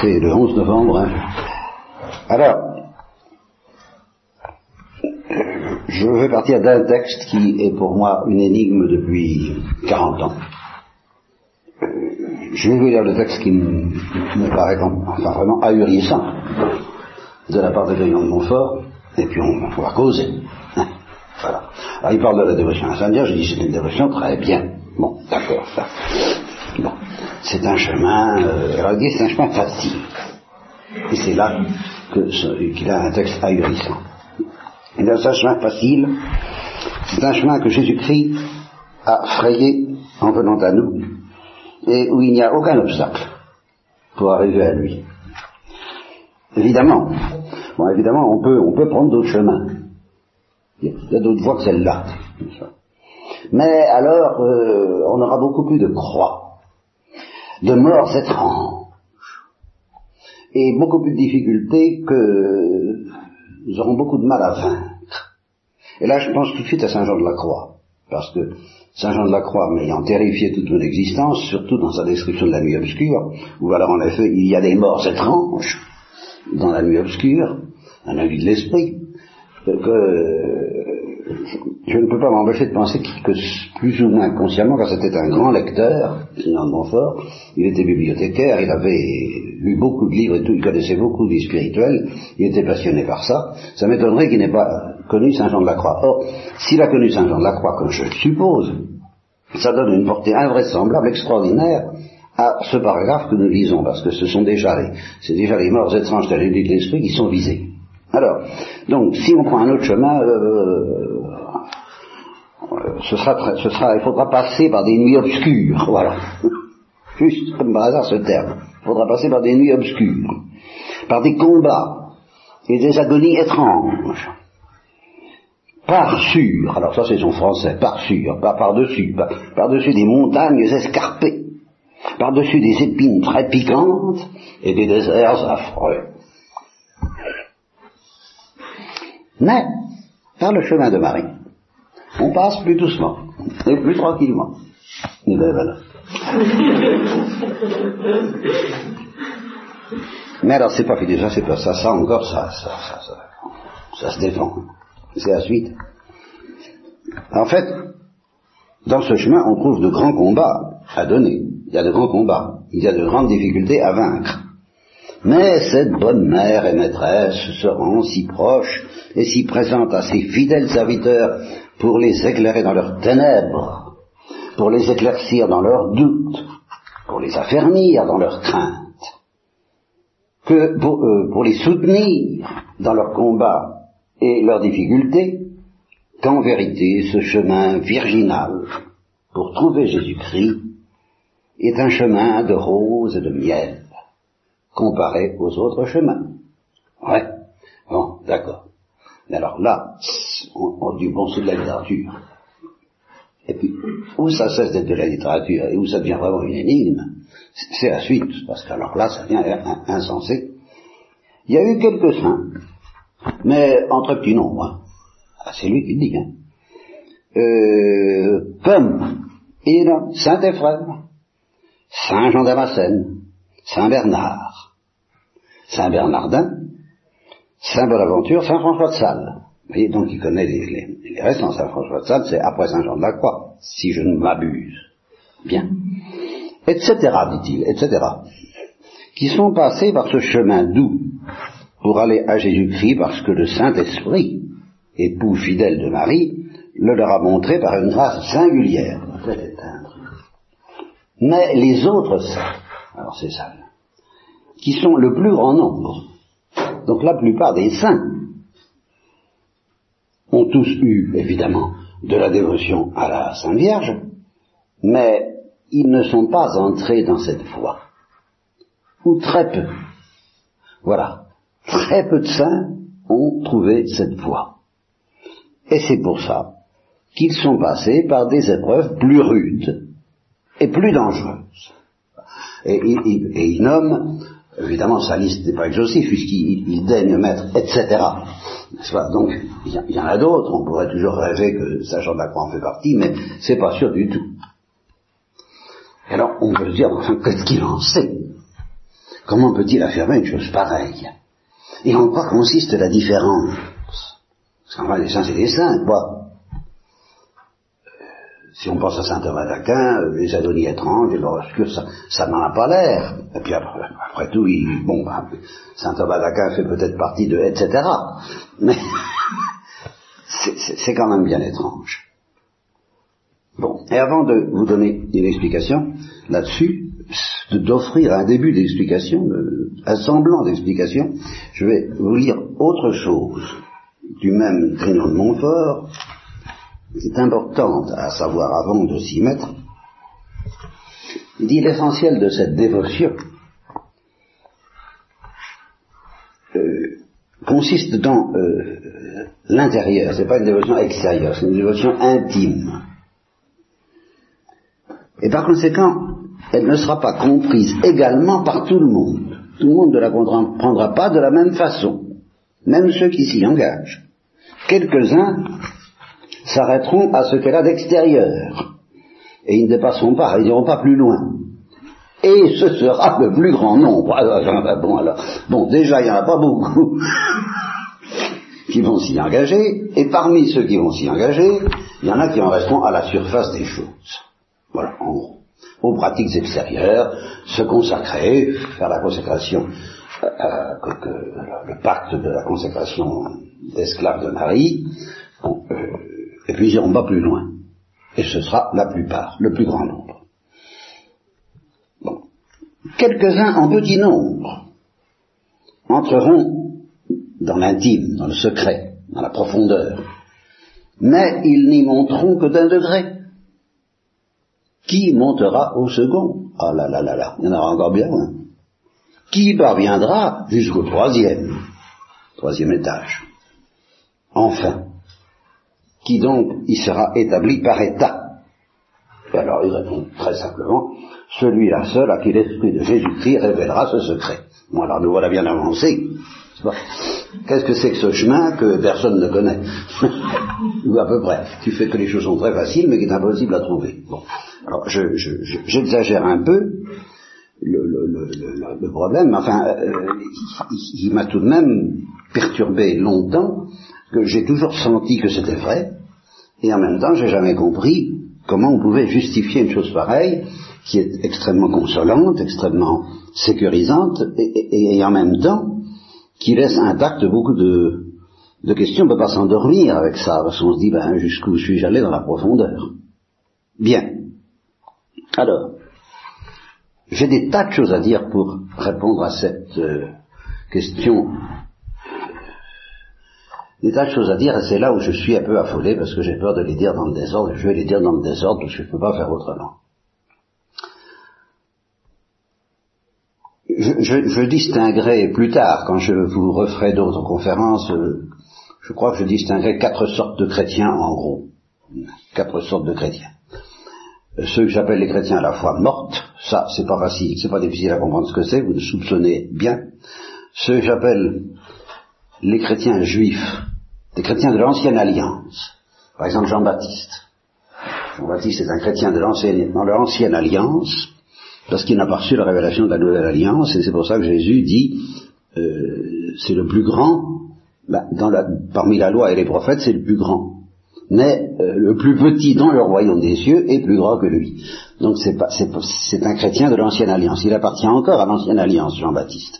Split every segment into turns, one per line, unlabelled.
c'est le 11 novembre. Hein. Alors, je vais partir d'un texte qui est pour moi une énigme depuis 40 ans. Je vais vous lire le texte qui me, paraît enfin, vraiment ahurissant de la part de Grillon de Montfort, et puis on, va causer. Hein, voilà. Alors il parle de la dévotion incendiaire, je dis c'est une dévotion très bien. Bon, d'accord, c'est un chemin, euh, c'est un chemin facile. Et c'est là qu'il a un texte ahurissant. Et dans un chemin facile, c'est un chemin que Jésus-Christ a frayé en venant à nous, et où il n'y a aucun obstacle pour arriver à lui. Évidemment, bon, évidemment, on peut, on peut prendre d'autres chemins. Il y a d'autres voies que celle-là. Mais alors, euh, on aura beaucoup plus de croix, de morts étranges, et beaucoup plus de difficultés que nous aurons beaucoup de mal à vaincre. Et là, je pense tout de suite à Saint Jean de la Croix, parce que Saint Jean de la Croix, m'ayant terrifié toute mon existence, surtout dans sa description de la nuit obscure, où alors en effet il y a des morts étranges dans la nuit obscure, un avis de l'esprit, que je ne peux pas m'empêcher de penser que, plus ou moins consciemment, car c'était un grand lecteur, de Montfort, il était bibliothécaire, il avait lu beaucoup de livres et tout, il connaissait beaucoup de vie spirituelle, il était passionné par ça, ça m'étonnerait qu'il n'ait pas connu Saint Jean de la Croix. Or, s'il a connu Saint Jean de la Croix, comme je le suppose, ça donne une portée invraisemblable, extraordinaire, à ce paragraphe que nous lisons, parce que ce sont déjà les, c'est déjà les morts étranges de l'esprit qui sont visés. Alors, donc, si on prend un autre chemin, euh, ce sera, ce sera, il faudra passer par des nuits obscures, voilà. Juste comme par hasard ce terme. Il faudra passer par des nuits obscures, par des combats et des agonies étranges. Par sur, alors ça c'est son français, par sur, pas par-dessus, par-dessus des montagnes escarpées, par-dessus des épines très piquantes et des déserts affreux. Mais, par le chemin de Marie, on passe plus doucement et plus tranquillement. Mais alors c'est pas fini, ça c'est pas ça, ça encore, ça, ça, ça, ça, ça se défend. C'est la suite. En fait, dans ce chemin, on trouve de grands combats à donner. Il y a de grands combats. Il y a de grandes difficultés à vaincre. Mais cette bonne mère et maîtresse se si proche et si présente à ses fidèles serviteurs pour les éclairer dans leurs ténèbres, pour les éclaircir dans leurs doutes, pour les affermir dans leurs craintes, que pour, euh, pour les soutenir dans leurs combats et leurs difficultés, qu'en vérité ce chemin virginal pour trouver Jésus-Christ est un chemin de rose et de miel comparé aux autres chemins. Ouais, bon, d'accord. Mais alors là, on, dit, bon, c'est de la littérature. Et puis, où ça cesse d'être de la littérature et où ça devient vraiment une énigme, c'est la suite, parce qu'alors là, ça devient insensé. Il y a eu quelques saints, mais entre petits nombres. Hein. Ah, c'est lui qui le dit. Hein. Euh, comme Saint Ephrem, Saint Jean Damascène, Saint Bernard, Saint Bernardin, Saint Bonaventure, Saint François de Sales. Vous voyez, donc il connaît les, les, en Saint François de Sales, c'est après Saint Jean de la Croix, si je ne m'abuse. Bien. Etc., dit-il, etc. Qui sont passés par ce chemin doux pour aller à Jésus-Christ parce que le Saint-Esprit, époux fidèle de Marie, le leur a montré par une grâce singulière. Mais les autres saints, alors c'est ça, qui sont le plus grand nombre, donc la plupart des saints ont tous eu, évidemment, de la dévotion à la Sainte Vierge, mais ils ne sont pas entrés dans cette voie. Ou très peu. Voilà. Très peu de saints ont trouvé cette voie. Et c'est pour ça qu'ils sont passés par des épreuves plus rudes et plus dangereuses. Et, et ils nomment Évidemment, sa liste n'est pas exhaustive puisqu'il daigne mettre, etc. Donc, il y, en a d'autres. On pourrait toujours rêver que Saint Jean en fait partie, mais c'est pas sûr du tout. Alors, on peut se dire, enfin, qu'est-ce qu'il en sait? Comment peut-il affirmer une chose pareille? Et en quoi consiste la différence? Parce qu'en fait, les saints, c'est des saints, quoi. Si on pense à saint Thomas d'Aquin, euh, les adonies étranges, les obscurs, ça, ça n'en a pas l'air. Et puis après, tout, il, bon, bah, saint Thomas d'Aquin fait peut-être partie de, etc. Mais c'est quand même bien étrange. Bon, et avant de vous donner une explication là-dessus, d'offrir un début d'explication, un semblant d'explication, je vais vous lire autre chose du même Grignon de Montfort, c'est importante à savoir avant de s'y mettre. Dit l'essentiel de cette dévotion euh, consiste dans euh, l'intérieur, c'est pas une dévotion extérieure, c'est une dévotion intime. Et par conséquent, elle ne sera pas comprise également par tout le monde. Tout le monde ne la comprendra pas de la même façon, même ceux qui s'y engagent. Quelques-uns s'arrêteront à ce qu'elle a d'extérieur. Et ils ne dépasseront pas, ils n'iront pas plus loin. Et ce sera le plus grand nombre. Alors, ah, ah, ah, bon, alors, bon, déjà, il n'y en a pas beaucoup qui vont s'y engager, et parmi ceux qui vont s'y engager, il y en a qui en resteront à la surface des choses. Voilà, en gros. Aux pratiques extérieures, se consacrer, faire la consécration, euh, euh que, le pacte de la consécration d'esclaves de Marie, bon, euh, et puis ils n'iront pas plus loin. Et ce sera la plupart, le plus grand nombre. Bon. Quelques-uns en petit nombre entreront dans l'intime, dans le secret, dans la profondeur, mais ils n'y monteront que d'un degré. Qui montera au second? Ah là là là là, il y en aura encore bien. Qui parviendra jusqu'au troisième, troisième étage Enfin, qui donc y sera établi par état. Et alors il répond très simplement, celui-là seul à qui l'Esprit de Jésus-Christ révélera ce secret. Bon alors nous voilà bien avancés. Qu'est-ce que c'est que ce chemin que personne ne connaît Ou à peu près. Tu fais que les choses sont très faciles mais qui est impossible à trouver. Bon. Alors j'exagère un peu le, problème, enfin, euh, il m'a tout de même perturbé longtemps que j'ai toujours senti que c'était vrai, et en même temps, j'ai jamais compris comment on pouvait justifier une chose pareille, qui est extrêmement consolante, extrêmement sécurisante, et, en même temps, qui laisse intact beaucoup de, questions. On ne peut pas s'endormir avec ça, parce qu'on se dit, ben, jusqu'où suis-je allé dans la profondeur? Bien. Alors, j'ai des tas de choses à dire pour répondre à cette euh, question des tas de choses à dire, et c'est là où je suis un peu affolé, parce que j'ai peur de les dire dans le désordre, je vais les dire dans le désordre, parce que je ne peux pas faire autrement. Je, distinguerai plus tard, quand je vous referai d'autres conférences, euh, je crois que je distinguerai quatre sortes de chrétiens en gros. Quatre sortes de chrétiens. Ceux que j'appelle les chrétiens à la fois mortes, ça c'est pas facile, c'est pas difficile à comprendre ce que c'est, vous le soupçonnez bien. Ceux que j'appelle les chrétiens juifs, les chrétiens de l'ancienne alliance, par exemple Jean-Baptiste. Jean-Baptiste est un chrétien de l'ancienne alliance, parce qu'il n'a pas reçu la révélation de la nouvelle alliance, et c'est pour ça que Jésus dit, euh, c'est le plus grand, bah, dans parmi la loi et les prophètes, c'est le plus grand. Mais euh, le plus petit dans le royaume des cieux est plus grand que lui. Donc c'est un chrétien de l'ancienne alliance. Il appartient encore à l'ancienne alliance, Jean-Baptiste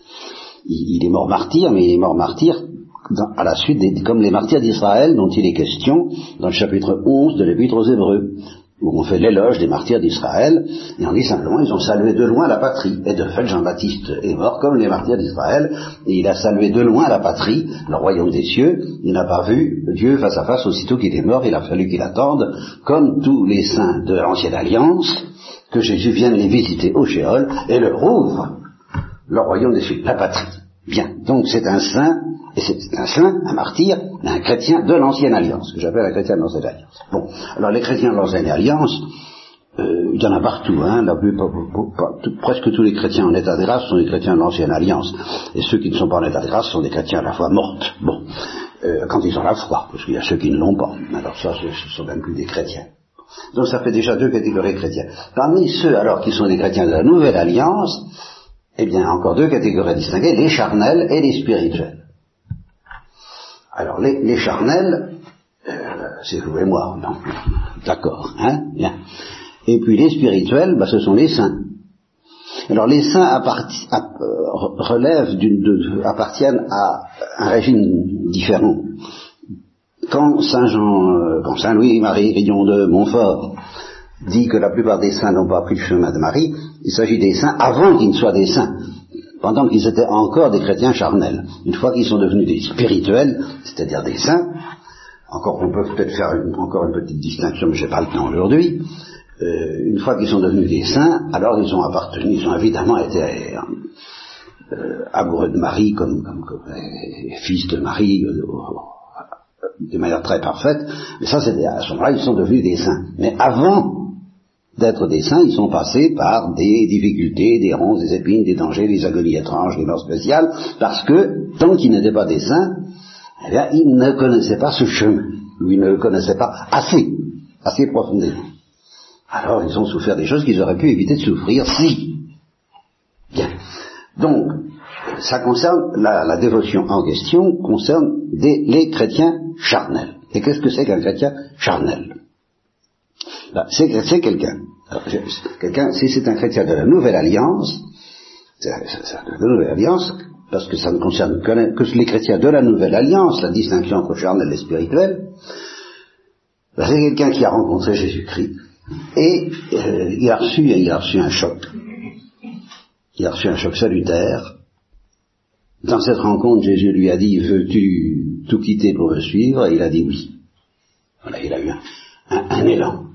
il, est mort martyr, mais il est mort martyr à la suite, des, comme les martyrs d'Israël dont il est question dans le chapitre 11 de l'Épître aux Hébreux, où on fait l'éloge des martyrs d'Israël, et on dit simplement ils ont salué de loin la patrie. Et de fait, Jean-Baptiste est mort comme les martyrs d'Israël, et il a salué de loin la patrie, le royaume des cieux. Il n'a pas vu Dieu face à face aussitôt qu'il est mort, il a fallu qu'il attende, comme tous les saints de l'ancienne alliance, que Jésus vienne les visiter au Shéol et leur ouvre le royaume des cieux, la patrie. Bien, donc c'est un saint, et c'est un saint, un martyr, un chrétien de l'ancienne alliance, que j'appelle un chrétien de l'ancienne alliance. Bon, alors les chrétiens de l'ancienne alliance, euh, il y en a partout, hein, presque tous les chrétiens en état de grâce sont des chrétiens de l'ancienne alliance, et ceux qui ne sont pas en état de grâce sont des chrétiens à la fois mortes, bon, euh, quand ils ont la foi, parce qu'il y a ceux qui ne l'ont pas, alors ça, ce sont même plus des chrétiens. Donc ça fait déjà deux catégories de chrétiens. Parmi ceux alors qui sont des chrétiens de la nouvelle alliance, eh bien, encore deux catégories distinguées, les charnels et les spirituels. Alors, les, charnels, euh, c'est vous et moi, non D'accord, hein Bien. Et puis les spirituels, bah, ce sont les saints. Alors les saints d'une, appartiennent à un régime différent. Quand Saint Jean, euh, quand Saint Louis-Marie Grillon de Montfort dit que la plupart des saints n'ont pas pris le chemin de Marie, il s'agit des saints avant qu'ils ne soient des saints, pendant qu'ils étaient encore des chrétiens charnels. Une fois qu'ils sont devenus des spirituels, c'est-à-dire des saints, encore on peut peut-être faire encore une petite distinction, mais je n'ai pas le temps aujourd'hui, euh, une fois qu'ils sont devenus des saints, alors ils ont appartenu, ils ont évidemment été euh, amoureux de Marie comme, euh, fils de Marie de manière très parfaite, mais ça c'est à ce moment-là ils sont devenus des saints. Mais avant d'être des saints, ils sont passés par des difficultés, des ronces, des épines, des dangers, des agonies étranges, des morts spéciales, parce que tant qu'ils n'étaient pas des saints, eh bien, ils ne connaissaient pas ce chemin, ou ils ne le connaissaient pas assez, assez profondément. Alors ils ont souffert des choses qu'ils auraient pu éviter de souffrir si. Bien. Donc, ça concerne, la, dévotion en question concerne les chrétiens charnels. Et qu'est-ce que c'est qu'un chrétien charnel? C'est quelqu'un. Quelqu'un, si c'est un chrétien de la Nouvelle Alliance, c'est de la Nouvelle Alliance, parce que ça ne concerne que, les chrétiens de la Nouvelle Alliance, la distinction entre charnel et spirituel, ben, c'est quelqu'un qui a rencontré Jésus-Christ et euh, il, a reçu, il a reçu un choc. Il a reçu un choc salutaire. Dans cette rencontre, Jésus lui a dit, veux-tu tout quitter pour me suivre? Et il a dit oui. Voilà, il a eu un, élan.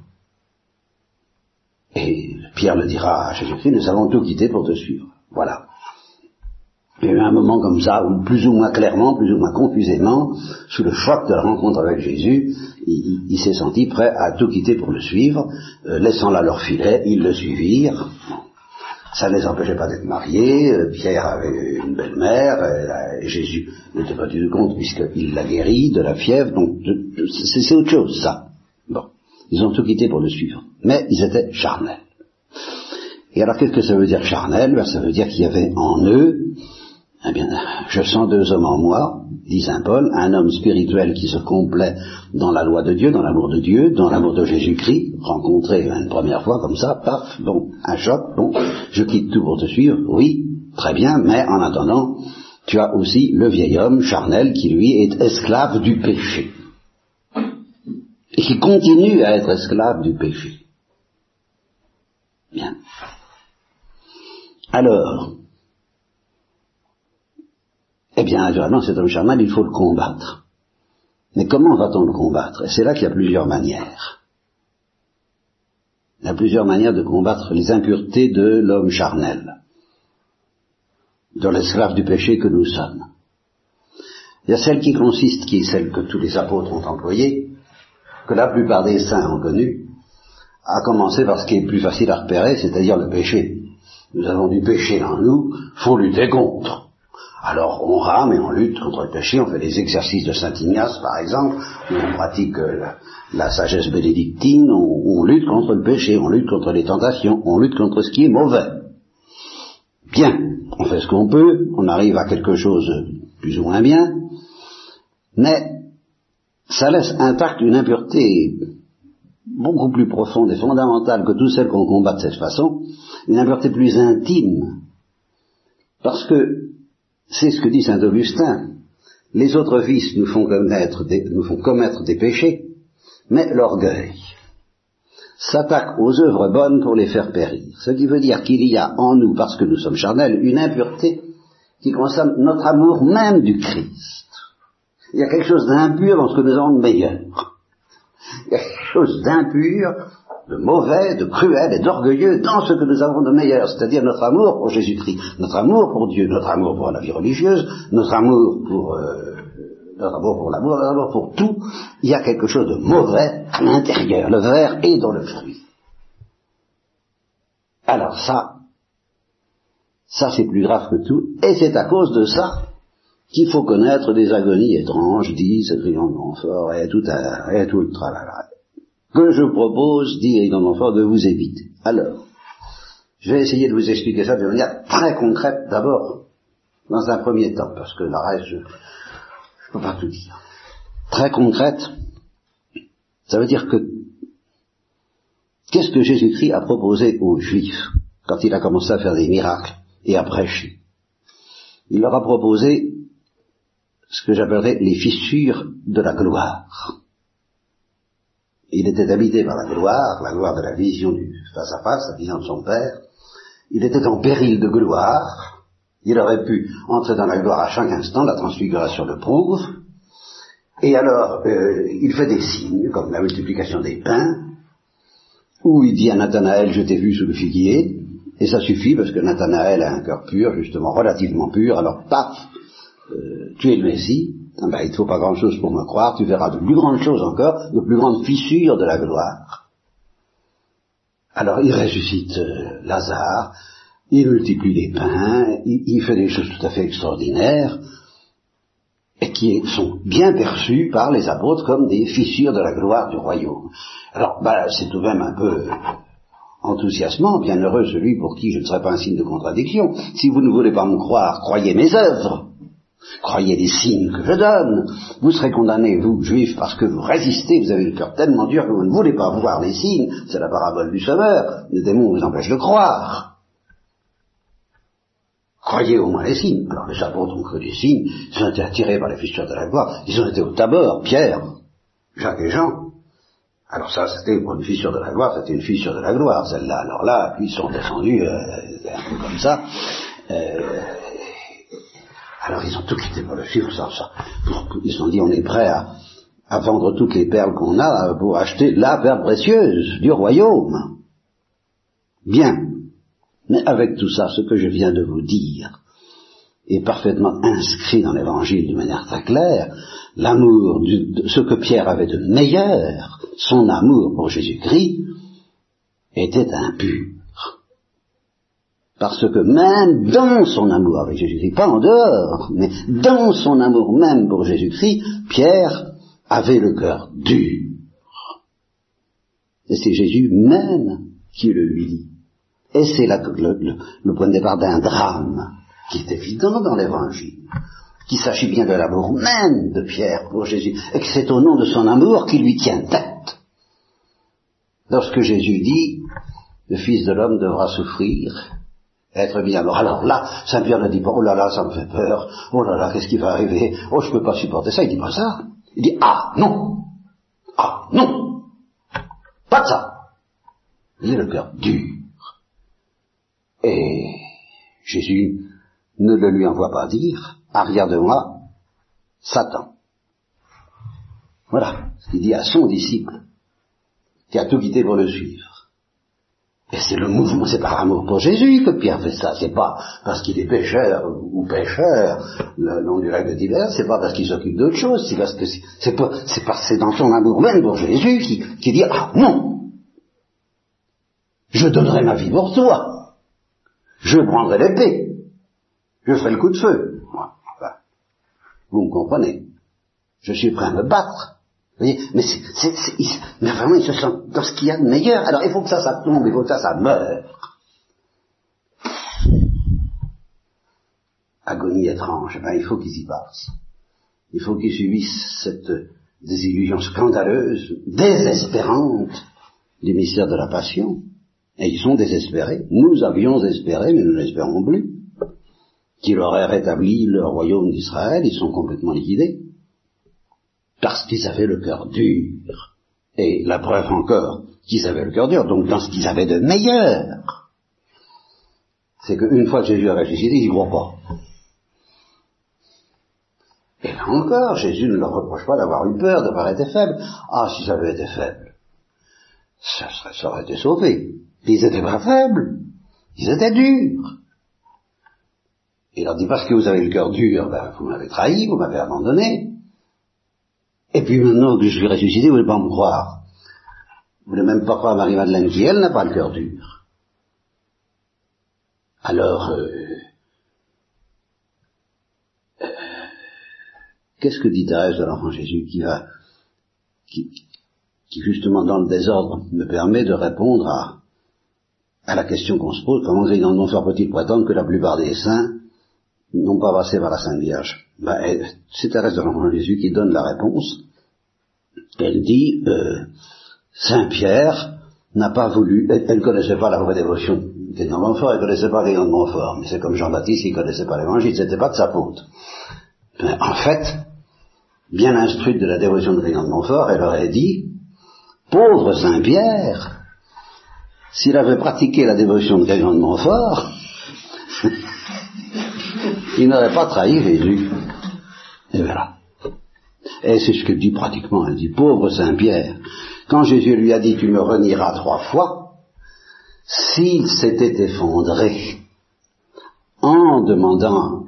Et Pierre le dira à Jésus-Christ, nous avons tout quitté pour te suivre. Voilà. Il y a eu un moment comme ça, où plus ou moins clairement, plus ou moins confusément, sous le choc de la rencontre avec Jésus, il, s'est senti prêt à tout quitter pour le suivre, euh, laissant là leur filet, ils le suivirent. Ça ne les empêchait pas d'être mariés, euh, Pierre avait une belle-mère, euh, Jésus n'était pas du tout compte puisqu'il l'a guéri de la fièvre, donc c'est autre chose ça. Ils ont tout quitté pour le suivre, mais ils étaient charnels. Et alors qu'est-ce que ça veut dire charnel? Ben, Ça veut dire qu'il y avait en eux eh bien, je sens deux hommes en moi, dit Saint Paul, un homme spirituel qui se complaît dans la loi de Dieu, dans l'amour de Dieu, dans l'amour de Jésus-Christ, rencontré une première fois comme ça, paf, bon, un choc, bon, je quitte tout pour te suivre, oui, très bien, mais en attendant, tu as aussi le vieil homme charnel qui lui est esclave du péché. Et qui continue à être esclave du péché. Bien. Alors, eh bien, naturellement, cet homme charnel, il faut le combattre. Mais comment va-t-on le combattre? Et c'est là qu'il y a plusieurs manières. Il y a plusieurs manières de combattre les impuretés de l'homme charnel, de l'esclave du péché que nous sommes. Il y a celle qui consiste, qui est celle que tous les apôtres ont employée, que la plupart des saints ont connue, à commencer par ce qui est plus facile à repérer, c'est-à-dire le péché. Nous avons du péché en nous, faut lutter contre. Alors on rame et on lutte contre le péché, on fait les exercices de Saint Ignace par exemple, où on pratique euh, la, sagesse bénédictine, on, lutte contre le péché, on lutte contre les tentations, on lutte contre ce qui est mauvais. Bien, on fait ce qu'on peut, on arrive à quelque chose plus ou moins bien, mais ça laisse intacte une impureté beaucoup plus profonde et fondamentale que toutes celles qu'on combat de cette façon, une impureté plus intime, parce que c'est ce que dit saint Augustin. Les autres vices nous font commettre des, nous font commettre des péchés, mais l'orgueil s'attaque aux œuvres bonnes pour les faire périr. Ce qui veut dire qu'il y a en nous, parce que nous sommes charnels, une impureté qui concerne notre amour même du Christ. Il y a quelque chose d'impur dans ce que nous avons de meilleur. Il y a quelque chose d'impur de mauvais, de cruel et d'orgueilleux dans ce que nous avons de meilleur, c'est-à-dire notre amour pour Jésus-Christ, notre amour pour Dieu, notre amour pour la vie religieuse, notre amour pour euh, notre amour pour l'amour, notre amour pour tout. Il y a quelque chose de mauvais à l'intérieur. Le verre est dans le fruit. Alors ça, ça c'est plus grave que tout, et c'est à cause de ça qu'il faut connaître des agonies étranges, dit ce triomphe fort, et tout, à, tout le tralala que je propose, dit Eric fort, de vous éviter. Alors, Je vais essayer de vous expliquer ça de manière très concrète d'abord, dans un premier temps, parce que le reste, je ne peux pas tout dire. Très concrète, ça veut dire que qu'est-ce que Jésus-Christ a proposé aux Juifs quand il a commencé à faire des miracles et à prêcher? Il leur a proposé ce que j'appellerais les fissures de la gloire. Il était habité par la gloire, la gloire de la vision du face à face, la vision de son Père. Il était en péril de gloire. Il aurait pu entrer dans la gloire à chaque instant, la transfiguration le prouve. Et alors, euh, il fait des signes, comme la multiplication des pains, où il dit à Nathanaël, je t'ai vu sous le figuier, et ça suffit parce que Nathanaël a un cœur pur, justement relativement pur, alors paf, euh, tu es le Messie, ah ben, il ne faut pas grand-chose pour me croire, tu verras de plus grandes choses encore, de plus grandes fissures de la gloire. Alors il ressuscite euh, Lazare, il multiplie les pains, il, fait des choses tout à fait extraordinaires, et qui sont bien perçues par les apôtres comme des fissures de la gloire du royaume. Alors, ben, c'est tout de même un peu enthousiasmant, bien heureux celui pour qui je ne serai pas un signe de contradiction. Si vous ne voulez pas me croire, croyez mes œuvres. Croyez les signes que je donne. Vous serez condamnés, vous, juifs, parce que vous résistez, vous avez le cœur tellement dur que vous ne voulez pas voir les signes. C'est la parabole du sauveur. Le démon vous empêche de croire. Croyez au moins les signes. Alors les apôtres ont cru les signes, ils ont été attirés par les fissures de la gloire, ils ont été au tabord, Pierre, Jacques et Jean. Alors ça, c'était pour une fissure de la gloire, c'était une fissure de la gloire, celle-là. Alors là, ils sont descendus euh, un peu comme ça. Euh, alors ils ont tout quitté pour le suivre, ça, ça. Ils ont dit on est prêt à, vendre toutes les perles qu'on a pour acheter la perle précieuse du royaume. Bien. Mais avec tout ça, ce que je viens de vous dire est parfaitement inscrit dans l'évangile d'une manière très claire. L'amour, ce que Pierre avait de meilleur, son amour pour Jésus-Christ, était impur. Parce que même dans son amour avec Jésus-Christ, pas en dehors, mais dans son amour même pour Jésus-Christ, Pierre avait le cœur dur. Et c'est Jésus même qui le lui dit. Et c'est le, le, point de départ d'un drame qui est évident dans l'évangile, qu'il s'agit bien de l'amour même de Pierre pour Jésus, et que c'est au nom de son amour qu'il lui tient tête. Lorsque Jésus dit, le Fils de l'homme devra souffrir être mort. Alors là, Saint Pierre ne dit pas, oh là là, ça me fait peur, oh là là, qu'est-ce qui va arriver, oh je ne peux pas supporter ça, il dit pas ça. Il dit, ah non, ah non, pas de ça. Il a le cœur dur. Et Jésus ne le lui envoie pas dire, arrière de moi, Satan. Voilà ce qu'il dit à son disciple, qui a tout quitté pour le suivre. Et c'est le mouvement, c'est par amour pour Jésus que Pierre fait ça. C'est pas parce qu'il est pécheur ou pêcheur le long du lac de Tibère, c'est pas parce qu'il s'occupe d'autre chose, c'est parce que c'est c'est c'est dans son amour même pour Jésus qui, qui dit ah non, je donnerai ma vie pour toi, je prendrai l'épée, je ferai le coup de feu. vous me comprenez. Je suis prêt à me battre mais, mais vraiment, ils se sentent dans ce qu'il y a de meilleur. Alors, il faut que ça, ça tombe, il faut que ça, ça meure. Agonie étrange, ben, il faut qu'ils y passent. Il faut qu'ils subissent cette désillusion scandaleuse, désespérante du mystère de la passion. Et ils sont désespérés. Nous avions espéré, mais nous n'espérons plus, qu'il aurait rétabli le royaume d'Israël. Ils sont complètement liquidés parce qu'ils avaient le cœur dur. Et la preuve encore qu'ils avaient le cœur dur, donc dans ce qu'ils avaient de meilleur, c'est qu'une fois que Jésus a ressuscité, ils n'y croient pas. Et là encore, Jésus ne leur reproche pas d'avoir eu peur, d'avoir été faible. Ah, si ça avait été faible, ça, serait, ça aurait été sauvé. Ils étaient pas faibles, ils étaient durs. Il leur dit, parce que vous avez le cœur dur, ben, vous m'avez trahi, vous m'avez abandonné. Et puis maintenant que je suis ressuscité, vous ne voulez pas me croire. Vous ne voulez même pas croire Marie-Madeleine qui, elle, n'a pas le cœur dur. Alors, euh, euh, qu'est-ce que dit Thérèse de l'enfant Jésus qui va, qui, qui justement dans le désordre me permet de répondre à, à la question qu'on se pose, comment Grignon de Montfort peut-il prétendre que la plupart des saints n'ont pas passé par la Sainte Vierge? Ben, C'est Thérèse de l'Enfant Jésus qui donne la réponse. Elle dit, euh, Saint Pierre n'a pas voulu, elle ne connaissait pas la vraie dévotion de Grignon de Montfort, elle ne connaissait pas Grignon de Montfort, mais c'est comme Jean-Baptiste, il ne connaissait pas l'évangile, c'était pas de sa faute. Ben, en fait, bien instruite de la dévotion de Grignon de Montfort, elle aurait dit, pauvre Saint Pierre, s'il avait pratiqué la dévotion de Grignon de Montfort, il n'aurait pas trahi Jésus. Et voilà. Et c'est ce que dit pratiquement, elle dit, pauvre Saint Pierre, quand Jésus lui a dit, tu me renieras trois fois, s'il s'était effondré en demandant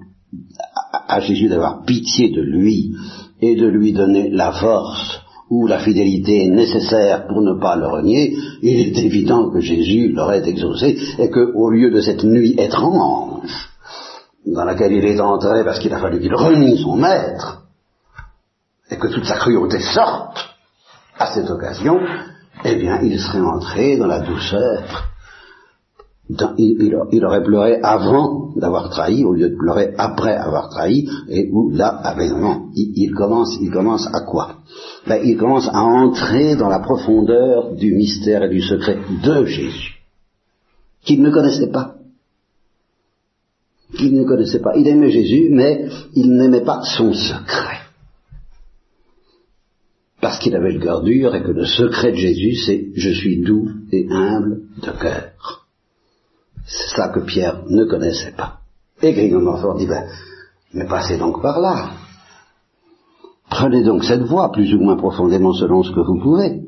à Jésus d'avoir pitié de lui et de lui donner la force où la fidélité nécessaire pour ne pas le renier, il est évident que Jésus l'aurait exaucé et qu'au lieu de cette nuit étrange dans laquelle il est entré parce qu'il a fallu qu'il renie son maître et que toute sa cruauté sorte à cette occasion, eh bien il serait entré dans la douceur il, aurait pleuré avant d'avoir trahi au lieu de pleurer après avoir trahi, et où là, ah ben non, il, commence, il commence à quoi? Ben, Il commence à entrer dans la profondeur du mystère et du secret de Jésus, qu'il ne connaissait pas. Qu'il ne connaissait pas. Il aimait Jésus, mais il n'aimait pas son secret. Parce qu'il avait le cœur dur et que le secret de Jésus, c'est je suis doux et humble de cœur. C'est ça que Pierre ne connaissait pas. Et Grignon de Montfort dit, ben, mais passez donc par là. Prenez donc cette voie, plus ou moins profondément selon ce que vous pouvez.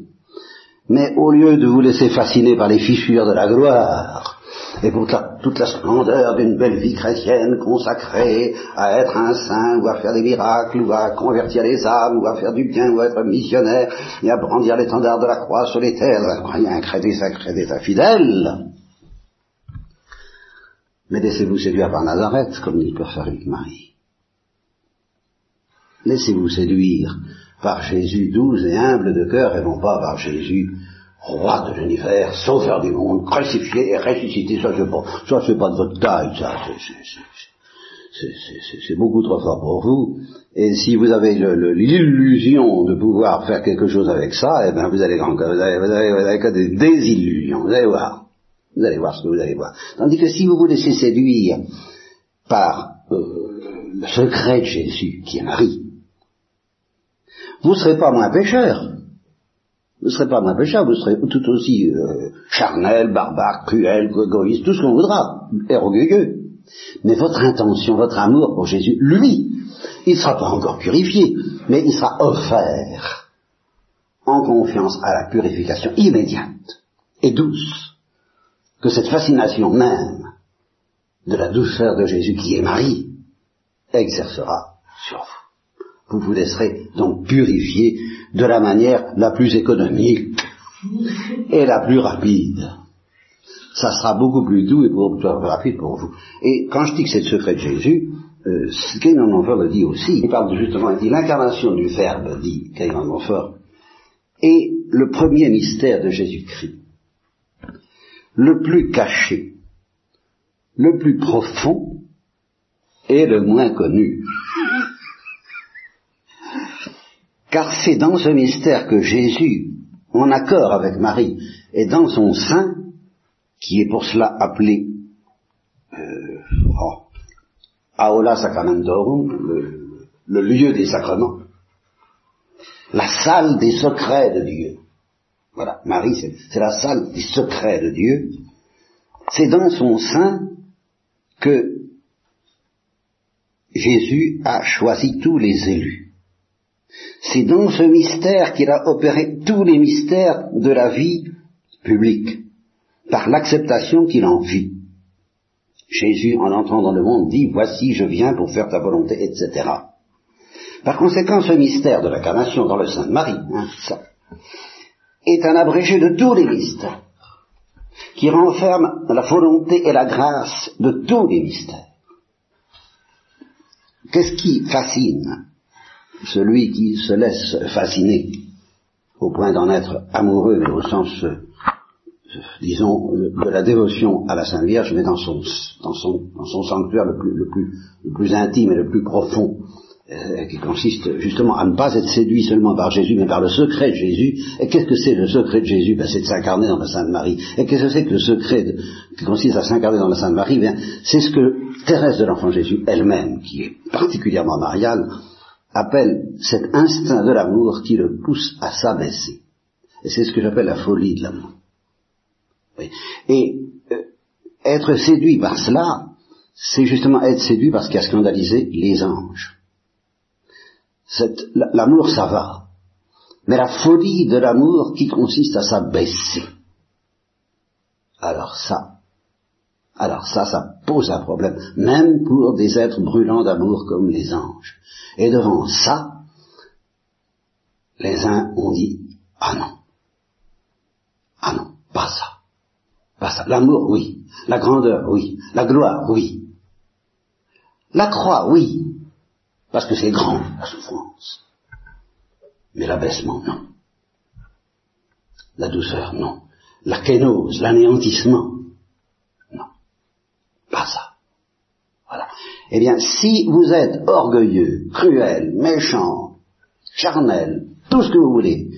Mais au lieu de vous laisser fasciner par les fissures de la gloire, et pour toute la splendeur d'une belle vie chrétienne consacrée à être un saint, ou à faire des miracles, ou à convertir les âmes, ou à faire du bien, ou à être missionnaire, et à brandir l'étendard de la croix sur les terres, un crédit sacré d'état fidèle, mais laissez-vous séduire par Nazareth, comme dit le avec Marie. Laissez-vous séduire par Jésus doux et humble de cœur, et non pas par Jésus, roi de l'univers, sauveur du monde, crucifié et ressuscité. Ça, c'est pas, ça, c'est pas de votre taille, ça. C'est beaucoup trop fort pour vous. Et si vous avez l'illusion de pouvoir faire quelque chose avec ça, eh bien, vous allez, vous allez, vous allez, vous des désillusions. Vous allez voir. Vous allez voir ce que vous allez voir. Tandis que si vous vous laissez séduire par euh, le secret de Jésus, qui est Marie, vous ne serez pas moins pécheur. Vous ne serez pas moins pécheur, vous serez tout aussi euh, charnel, barbare, cruel, égoïste, tout ce qu'on voudra, et orgueilleux. Mais votre intention, votre amour pour Jésus, lui, il ne sera pas encore purifié, mais il sera offert en confiance à la purification immédiate et douce que cette fascination même de la douceur de Jésus qui est Marie exercera sur vous. Vous vous laisserez donc purifier de la manière la plus économique et la plus rapide. Ça sera beaucoup plus doux et beaucoup plus rapide pour vous. Et quand je dis que c'est le secret de Jésus, euh, Montfort le dit aussi, il parle justement, il dit l'incarnation du Verbe, dit Montfort, est le premier mystère de Jésus-Christ le plus caché, le plus profond et le moins connu. Car c'est dans ce mystère que Jésus, en accord avec Marie, est dans son sein, qui est pour cela appelé euh, oh, Aola Sacramentorum, le, le lieu des sacrements, la salle des secrets de Dieu. Voilà, Marie, c'est la salle des secrets de Dieu. C'est dans son sein que Jésus a choisi tous les élus. C'est dans ce mystère qu'il a opéré tous les mystères de la vie publique, par l'acceptation qu'il en vit. Jésus, en entrant dans le monde, dit, voici, je viens pour faire ta volonté, etc. Par conséquent, ce mystère de l'incarnation dans le sein de Marie, hein, est un abrégé de tous les mystères, qui renferme la volonté et la grâce de tous les mystères. Qu'est-ce qui fascine? Celui qui se laisse fasciner au point d'en être amoureux au sens disons, de la dévotion à la Sainte Vierge, mais dans son, dans son, dans son sanctuaire le plus, le, plus, le plus intime et le plus profond, euh, qui consiste justement à ne pas être séduit seulement par Jésus, mais par le secret de Jésus. Et qu'est-ce que c'est le secret de Jésus? Ben, C'est de s'incarner dans la Sainte Marie. Et qu'est-ce que c'est que le secret qui consiste à s'incarner dans la Sainte Marie? Ben, C'est ce que Thérèse de l'Enfant Jésus elle-même, qui est particulièrement mariale, appelle cet instinct de l'amour qui le pousse à s'abaisser. Et c'est ce que j'appelle la folie de l'amour. Et euh, être séduit par cela, c'est justement être séduit parce qu'il a scandalisé les anges. L'amour, ça va. Mais la folie de l'amour qui consiste à s'abaisser, alors ça, alors ça, ça pose un problème, même pour des êtres brûlants d'amour comme les anges. Et devant ça, les uns ont dit, ah non, ah non, pas ça. L'amour, oui. La grandeur, oui. La gloire, oui. La croix, oui. Parce que c'est grand, la souffrance. Mais l'abaissement, non. La douceur, non. La kénose, l'anéantissement, non. Pas ça. Voilà. Eh bien, si vous êtes orgueilleux, cruel, méchant, charnel, tout ce que vous voulez,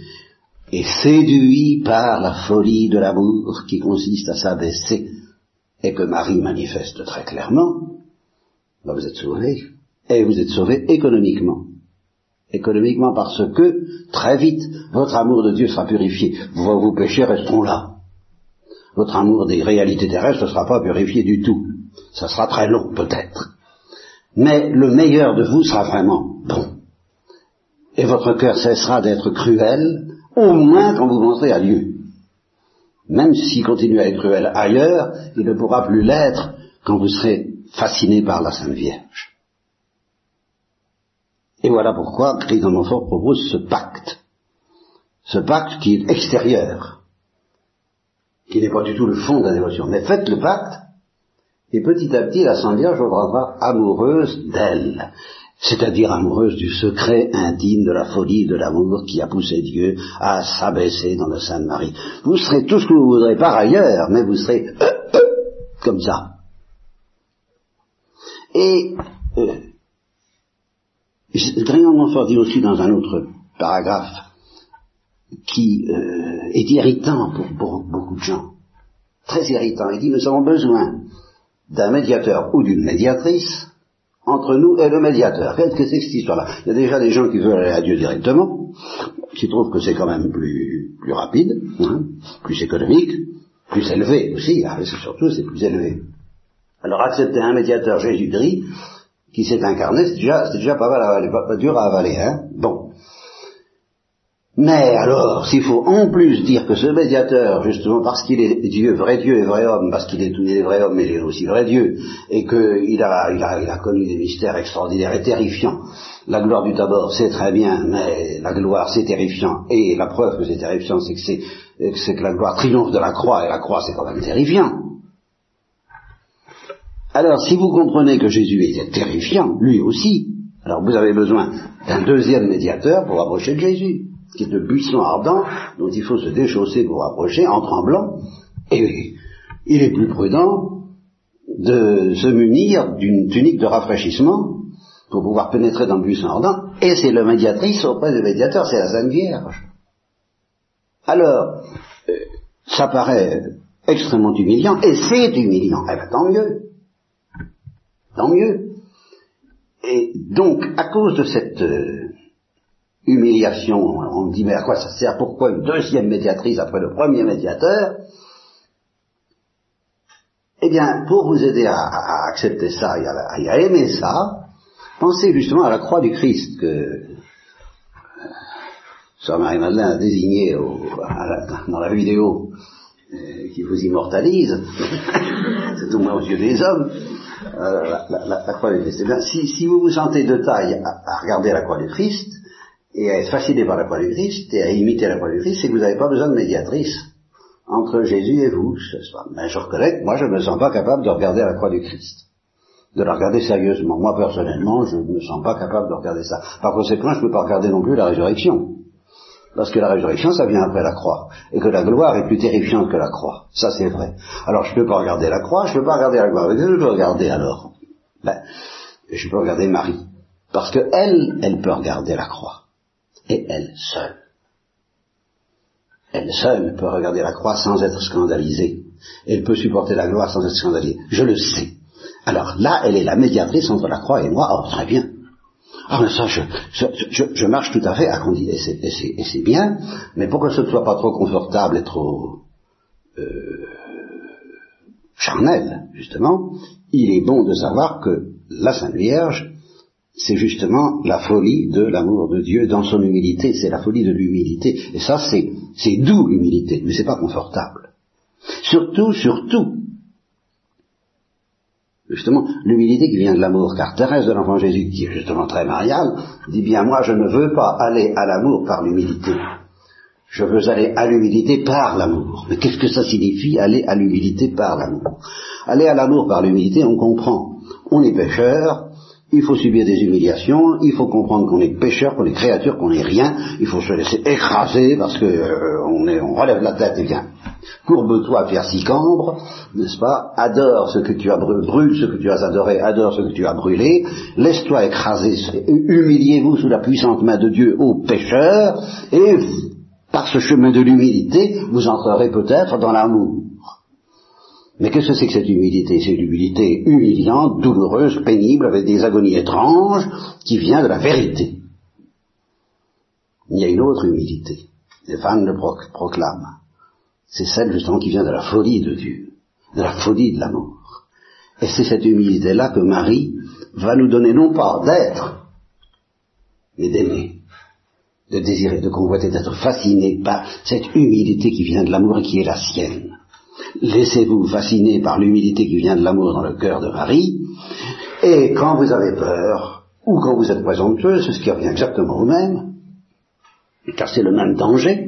et séduit par la folie de l'amour qui consiste à s'abaisser et que Marie manifeste très clairement, ben vous êtes sauvé. Et vous êtes sauvé économiquement. Économiquement parce que, très vite, votre amour de Dieu sera purifié. Vos, vos péchés resteront là. Votre amour des réalités terrestres ne sera pas purifié du tout. Ça sera très long, peut-être. Mais le meilleur de vous sera vraiment bon. Et votre cœur cessera d'être cruel, au moins quand vous montrez à Dieu. Même s'il continue à être cruel ailleurs, il ne pourra plus l'être quand vous serez fasciné par la Sainte Vierge. Et voilà pourquoi Christ Montfort propose ce pacte. Ce pacte qui est extérieur, qui n'est pas du tout le fond de la dévotion. Mais faites le pacte, et petit à petit, la Sainte Vierge rendra amoureuse d'elle c'est-à-dire amoureuse du secret intime de la folie de l'amour qui a poussé Dieu à s'abaisser dans le sein de Marie. Vous serez tout ce que vous voudrez par ailleurs, mais vous serez euh, euh, comme ça. Et euh, Griand dit aussi dans un autre paragraphe qui euh, est irritant pour beaucoup de gens, très irritant. Il dit nous avons besoin d'un médiateur ou d'une médiatrice entre nous et le médiateur. Qu'est-ce que c'est que cette histoire-là Il y a déjà des gens qui veulent aller à Dieu directement, qui trouvent que c'est quand même plus, plus rapide, hein, plus économique, plus élevé aussi, ah, surtout c'est plus élevé. Alors accepter un médiateur Jésus-Christ qui s'est incarné, c'est déjà, déjà pas mal à pas, pas dur à avaler, hein. Bon. Mais alors, s'il faut en plus dire que ce médiateur, justement parce qu'il est Dieu, vrai Dieu et vrai homme, parce qu'il est, il est vrai homme, mais il est aussi vrai Dieu, et qu'il a, il a, il a connu des mystères extraordinaires et terrifiants. La gloire du tabord, c'est très bien, mais la gloire, c'est terrifiant. Et la preuve que c'est terrifiant, c'est que c'est que la gloire triomphe de la croix, et la croix, c'est quand même terrifiant. Alors, si vous comprenez que Jésus était terrifiant, lui aussi, alors vous avez besoin d'un deuxième médiateur pour approcher de Jésus qui est de buisson ardent dont il faut se déchausser pour approcher en tremblant, et il est plus prudent de se munir d'une tunique de rafraîchissement pour pouvoir pénétrer dans le buisson ardent, et c'est le médiatrice auprès du médiateur, c'est la Sainte Vierge. Alors, euh, ça paraît extrêmement humiliant, et c'est humiliant, eh ben, tant mieux, tant mieux. Et donc, à cause de cette euh, humiliation, on me dit mais à quoi ça sert? Pourquoi une deuxième médiatrice après le premier médiateur? Eh bien, pour vous aider à, accepter ça et à, aimer ça, pensez justement à la croix du Christ que euh, Sœur Marie-Madeleine a désigné dans la vidéo euh, qui vous immortalise, c'est au moins aux yeux des hommes, euh, la, croix du Christ. Eh si, vous vous sentez de taille à regarder la croix du Christ, et à être fasciné par la croix du Christ et à imiter la croix du Christ, c'est que vous n'avez pas besoin de médiatrice entre Jésus et vous. Mais je reconnais que moi je ne me sens pas capable de regarder la croix du Christ, de la regarder sérieusement. Moi personnellement, je ne me sens pas capable de regarder ça. Par conséquent, je ne peux pas regarder non plus la résurrection. Parce que la résurrection, ça vient après la croix. Et que la gloire est plus terrifiante que la croix. Ça, c'est vrai. Alors, je ne peux pas regarder la croix, je ne peux pas regarder la gloire. Qu'est-ce que je peux regarder alors ben, Je peux regarder Marie. Parce que elle, elle peut regarder la croix. Et elle seule. Elle seule peut regarder la croix sans être scandalisée. Elle peut supporter la gloire sans être scandalisée. Je le sais. Alors là, elle est la médiatrice entre la croix et moi. Oh, très bien. Ah, mais ça, je, marche tout à fait à condition, et c'est bien, mais pour que ce ne soit pas trop confortable et trop euh, charnel, justement, il est bon de savoir que la Sainte Vierge, c'est justement la folie de l'amour de Dieu dans son humilité, c'est la folie de l'humilité. Et ça, c'est, c'est doux l'humilité, mais c'est pas confortable. Surtout, surtout, justement, l'humilité qui vient de l'amour, car Thérèse de l'Enfant Jésus, qui est justement très mariale, dit bien moi je ne veux pas aller à l'amour par l'humilité. Je veux aller à l'humilité par l'amour. Mais qu'est-ce que ça signifie aller à l'humilité par l'amour? Aller à l'amour par l'humilité, on comprend. On est pécheur, il faut subir des humiliations, il faut comprendre qu'on est pécheur, qu'on est créature, qu'on n'est rien, il faut se laisser écraser parce que euh, on, est, relève la tête et bien. Courbe-toi, Pierre Sicambre, n'est-ce pas? Adore ce que tu as brûlé, brûle ce que tu as adoré, adore ce que tu as brûlé, laisse-toi écraser, humiliez-vous sous la puissante main de Dieu aux pécheurs, et par ce chemin de l'humilité, vous entrerez peut-être dans l'amour. Mais qu'est-ce que c'est que cette humilité C'est une humilité humiliante, douloureuse, pénible, avec des agonies étranges, qui vient de la vérité. Il y a une autre humilité. Les fans le proclament. C'est celle justement qui vient de la folie de Dieu, de la folie de l'amour. Et c'est cette humilité-là que Marie va nous donner non pas d'être, mais d'aimer, de désirer, de convoiter, d'être fasciné par cette humilité qui vient de l'amour et qui est la sienne. Laissez-vous fasciner par l'humilité qui vient de l'amour dans le cœur de Marie, et quand vous avez peur, ou quand vous êtes présomptueux, c'est ce qui revient exactement au même, car c'est le même danger.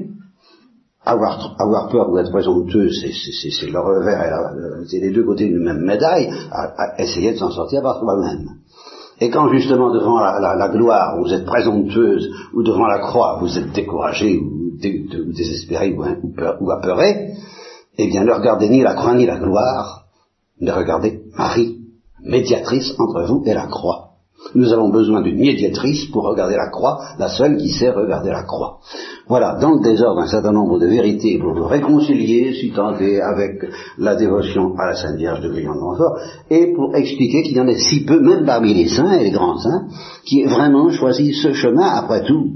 Avoir, peur ou être présomptueux, c'est le revers, c'est les deux côtés d'une même médaille, à, essayer de s'en sortir par soi-même. Et quand justement devant la, gloire, vous êtes présomptueuse, ou devant la croix, vous êtes découragé, ou, désespéré, ou, ou apeuré, eh bien ne regardez ni la croix ni la gloire, ne regardez Marie, médiatrice entre vous et la croix. Nous avons besoin d'une médiatrice pour regarder la croix, la seule qui sait regarder la croix. Voilà, dans le désordre, un certain nombre de vérités pour vous réconcilier, si tenté, avec la dévotion à la Sainte Vierge de Montfort, et pour expliquer qu'il y en a si peu, même parmi les saints et les grands saints, qui vraiment choisi ce chemin après tout.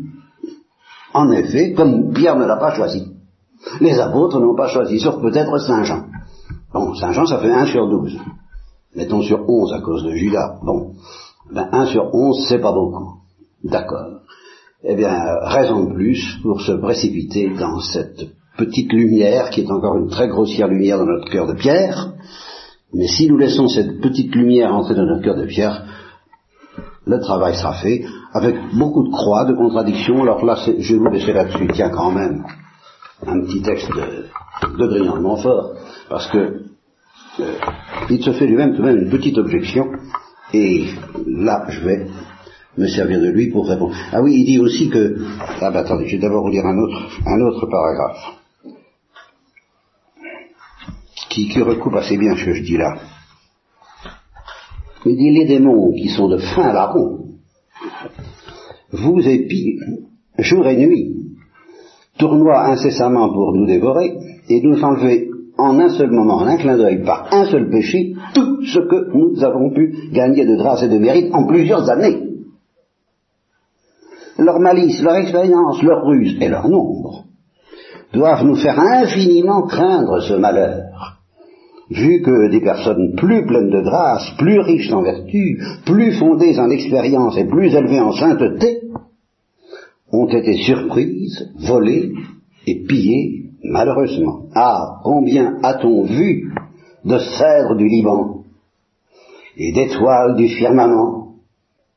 En effet, comme Pierre ne l'a pas choisi. Les apôtres n'ont pas choisi, sauf peut-être Saint Jean. Bon, Saint Jean, ça fait 1 sur 12. Mettons sur 11 à cause de Judas. Bon, ben 1 sur 11, c'est pas beaucoup. D'accord. Eh bien, raison de plus pour se précipiter dans cette petite lumière, qui est encore une très grossière lumière dans notre cœur de pierre. Mais si nous laissons cette petite lumière entrer dans notre cœur de pierre, le travail sera fait, avec beaucoup de croix, de contradictions. Alors là, je vais vous laisser là-dessus. Tiens, quand même un petit texte de, de Briand de Montfort, parce que euh, il se fait lui-même tout de même une petite objection, et là je vais me servir de lui pour répondre. Ah oui, il dit aussi que... Ah ben attendez, je vais d'abord vous lire un autre, un autre paragraphe, qui, qui recoupe assez bien ce que je dis là. Il dit les démons qui sont de fin larron vous épient jour et nuit tournoie incessamment pour nous dévorer et nous enlever en un seul moment, en un clin d'œil, par un seul péché, tout ce que nous avons pu gagner de grâce et de mérite en plusieurs années. Leur malice, leur expérience, leur ruse et leur nombre doivent nous faire infiniment craindre ce malheur, vu que des personnes plus pleines de grâce, plus riches en vertu, plus fondées en expérience et plus élevées en sainteté, ont été surprises, volées et pillées malheureusement. Ah, combien a-t-on vu de cèdres du Liban et d'étoiles du firmament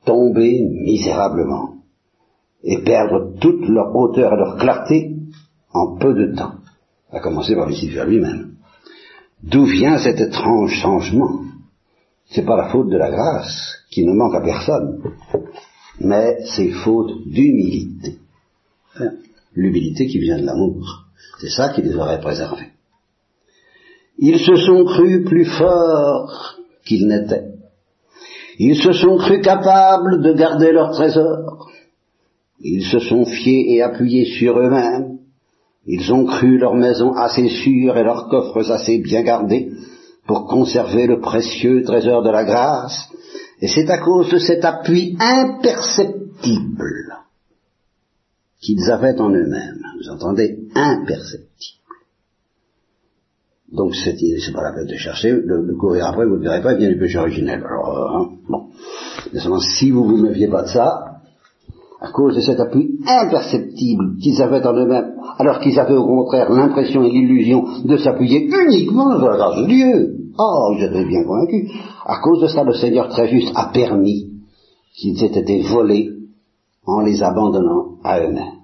tomber misérablement et perdre toute leur hauteur et leur clarté en peu de temps, à commencer par Lucifer lui-même. D'où vient cet étrange changement? C'est pas la faute de la grâce qui ne manque à personne, mais c'est faute d'humilité. l'humilité qui vient de l'amour. C'est ça qui les aurait préservés. Ils se sont crus plus forts qu'ils n'étaient. Ils se sont crus capables de garder leur trésor. Ils se sont fiés et appuyés sur eux-mêmes. Ils ont cru leur maison assez sûre et leurs coffres assez bien gardés pour conserver le précieux trésor de la grâce. Et c'est à cause de cet appui imperceptible qu'ils avaient en eux-mêmes. Vous entendez? Imperceptible. Donc c'est, pas la peine de chercher, le, courir après, vous ne verrez pas, il vient du péché originel. Alors, euh, hein, bon. si vous vous méfiez pas de ça, à cause de cet appui imperceptible qu'ils avaient en eux-mêmes, alors qu'ils avaient au contraire l'impression et l'illusion de s'appuyer uniquement sur la grâce de Dieu. Oh, j'étais bien convaincu. À cause de ça, le Seigneur très juste a permis qu'ils aient été volés en les abandonnant à eux-mêmes.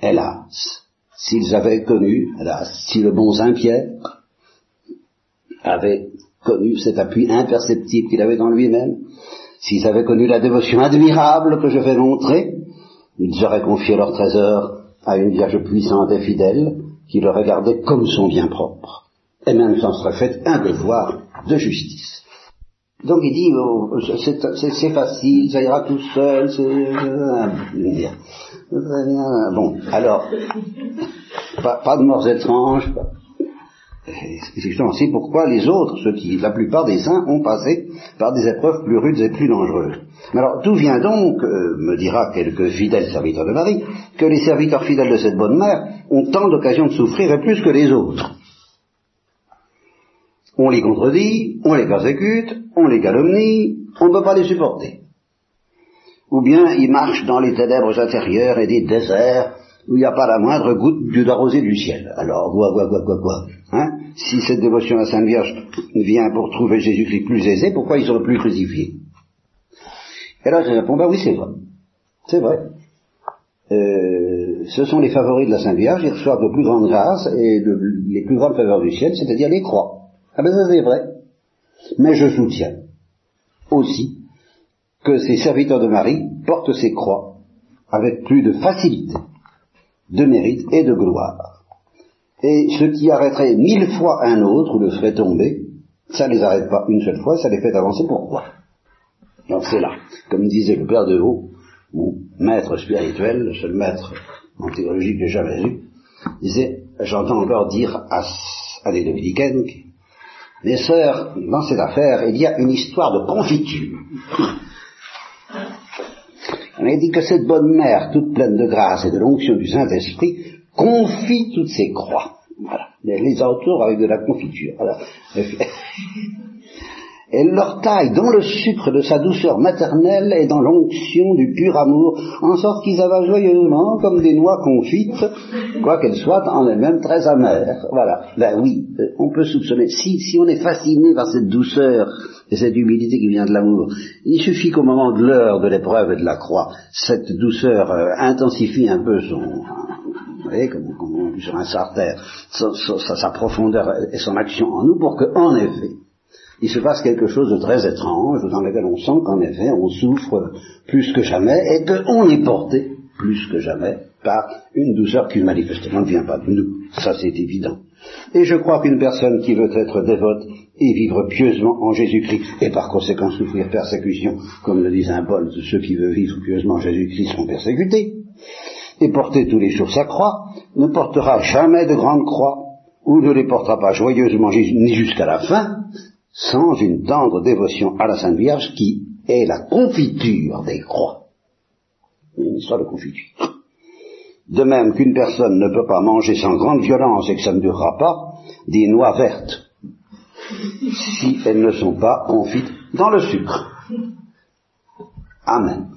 Hélas, s'ils avaient connu, hélas, si le bon Saint-Pierre avait connu cet appui imperceptible qu'il avait dans lui-même, s'ils avaient connu la dévotion admirable que je vais montrer, ils auraient confié leur trésor à une Vierge puissante et fidèle qui le regardait comme son bien propre, et même s'en serait fait un devoir de justice. Donc il dit, oh, c'est facile, ça ira tout seul, c'est... Euh, bon, alors, pas, de morts étranges, c'est pourquoi les autres, ceux qui, la plupart des saints, ont passé par des épreuves plus rudes et plus dangereuses. Mais alors, d'où vient donc, euh, me dira quelques fidèles serviteurs de Marie, que les serviteurs fidèles de cette bonne mère ont tant d'occasions de souffrir et plus que les autres? On les contredit, on les persécute, on les calomnie, on ne peut pas les supporter. Ou bien ils marchent dans les ténèbres intérieures et des déserts où il n'y a pas la moindre goutte d'arrosée du ciel. Alors, quoi, quoi, quoi, quoi, quoi hein? Si cette dévotion à la Sainte Vierge vient pour trouver Jésus-Christ plus aisé, pourquoi ils sont plus crucifiés? Et là, je réponds, bah oui, c'est vrai. C'est vrai. Euh, ce sont les favoris de la Sainte Vierge, ils reçoivent de plus grandes grâces et de, les plus grandes faveurs du ciel, c'est-à-dire les croix. Ah ben ça c'est vrai. Mais je soutiens aussi que ces serviteurs de Marie portent ces croix avec plus de facilité de mérite et de gloire. Et ce qui arrêterait mille fois un autre ou le ferait tomber, ça ne les arrête pas une seule fois, ça les fait avancer. Pourquoi? Donc c'est là, comme disait le Père de Haut, mon maître spirituel, le seul maître en théologie que j'ai jamais eu, disait, j'entends encore dire à, à des dominicaines, mes sœurs, dans cette affaire, il y a une histoire de confiture. On a dit que cette bonne mère, toute pleine de grâce et de l'onction du Saint-Esprit, confie toutes ses croix. Voilà. Elle les entoure avec de la confiture. Elle leur taille dans le sucre de sa douceur maternelle et dans l'onction du pur amour, en sorte qu'ils avalent joyeusement comme des noix confites, quoiqu'elles soient en elles-mêmes très amères. Voilà. Ben oui, euh, on peut soupçonner. Si, si on est fasciné par cette douceur et cette humilité qui vient de l'amour, il suffit qu'au moment de l'heure de l'épreuve et de la croix, cette douceur euh, intensifie un peu son, vous voyez, comme, sur un sartère, sa, sa profondeur et son action en nous pour que, en effet, il se passe quelque chose de très étrange dans lequel on sent qu'en effet on souffre plus que jamais et qu'on est porté plus que jamais par une douceur qui manifestement ne vient pas de nous. Ça c'est évident. Et je crois qu'une personne qui veut être dévote et vivre pieusement en Jésus-Christ, et par conséquent souffrir persécution, comme le dit Saint Paul, ceux qui veulent vivre pieusement en Jésus-Christ sont persécutés, et porter tous les jours sa croix, ne portera jamais de grande croix, ou ne les portera pas joyeusement ni jusqu'à la fin, sans une tendre dévotion à la Sainte Vierge qui est la confiture des croix. Une histoire de confiture. De même qu'une personne ne peut pas manger sans grande violence et que ça ne durera pas, des noix vertes, si elles ne sont pas confites dans le sucre. Amen.